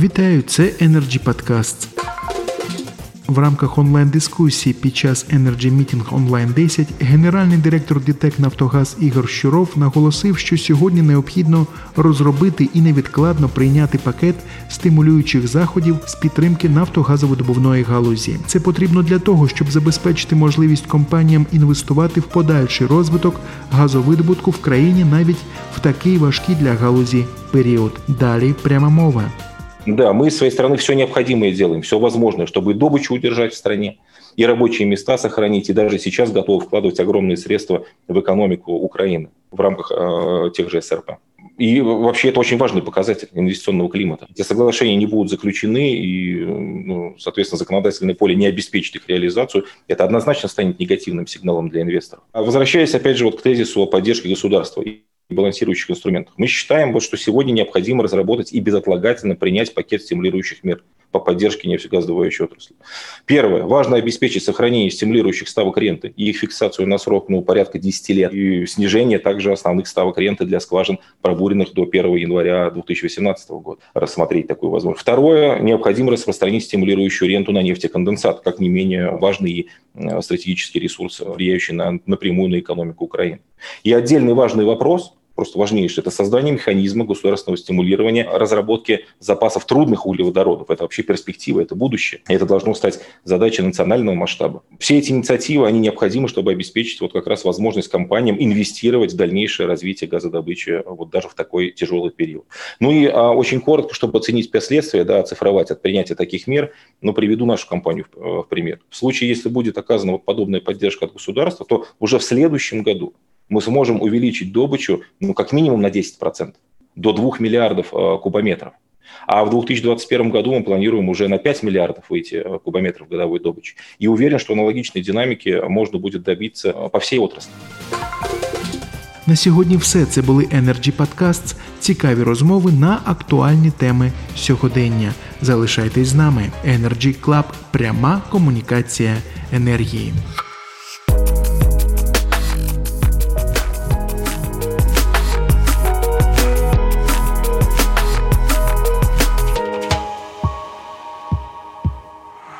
Вітаю, це Energy Podcast. В рамках онлайн-дискусії під час Energy Meeting Online 10 генеральний директор ДТЕК Нафтогаз Ігор Щуров наголосив, що сьогодні необхідно розробити і невідкладно прийняти пакет стимулюючих заходів з підтримки нафтогазовидобувної галузі. Це потрібно для того, щоб забезпечити можливість компаніям інвестувати в подальший розвиток газовидобутку в країні навіть в такий важкий для галузі період. Далі пряма мова. Да, мы с своей стороны все необходимое делаем, все возможное, чтобы и добычу удержать в стране, и рабочие места сохранить, и даже сейчас готовы вкладывать огромные средства в экономику Украины в рамках э, тех же СРП. И вообще это очень важный показатель инвестиционного климата. Эти соглашения не будут заключены, и, ну, соответственно, законодательное поле не обеспечит их реализацию. Это однозначно станет негативным сигналом для инвесторов. А возвращаясь, опять же, вот к тезису о поддержке государства балансирующих инструментах. Мы считаем, вот, что сегодня необходимо разработать и безотлагательно принять пакет стимулирующих мер по поддержке нефтегазодобывающей отрасли. Первое. Важно обеспечить сохранение стимулирующих ставок ренты и их фиксацию на срок ну, порядка 10 лет. И снижение также основных ставок ренты для скважин, пробуренных до 1 января 2018 года. Рассмотреть такую возможность. Второе. Необходимо распространить стимулирующую ренту на нефтеконденсат, как не менее важный э, стратегический ресурс, влияющий на, напрямую на экономику Украины. И отдельный важный вопрос – просто важнейшее, это создание механизма государственного стимулирования разработки запасов трудных углеводородов. Это вообще перспектива, это будущее. И это должно стать задачей национального масштаба. Все эти инициативы, они необходимы, чтобы обеспечить вот как раз возможность компаниям инвестировать в дальнейшее развитие газодобычи вот даже в такой тяжелый период. Ну и а, очень коротко, чтобы оценить последствия, да, оцифровать от принятия таких мер, ну, приведу нашу компанию в, э, в пример. В случае, если будет оказана вот подобная поддержка от государства, то уже в следующем году мы сможем увеличить добычу ну, как минимум на 10%, до 2 миллиардов э, кубометров. А в 2021 году мы планируем уже на 5 миллиардов выйти э, кубометров годовой добычи. И уверен, что аналогичной динамики можно будет добиться э, по всей отрасли. На сьогодні все це були Energy Podcasts, цікаві розмови на актуальні теми сьогодення. Залишайтесь з нами. Energy Club – пряма комунікація енергії.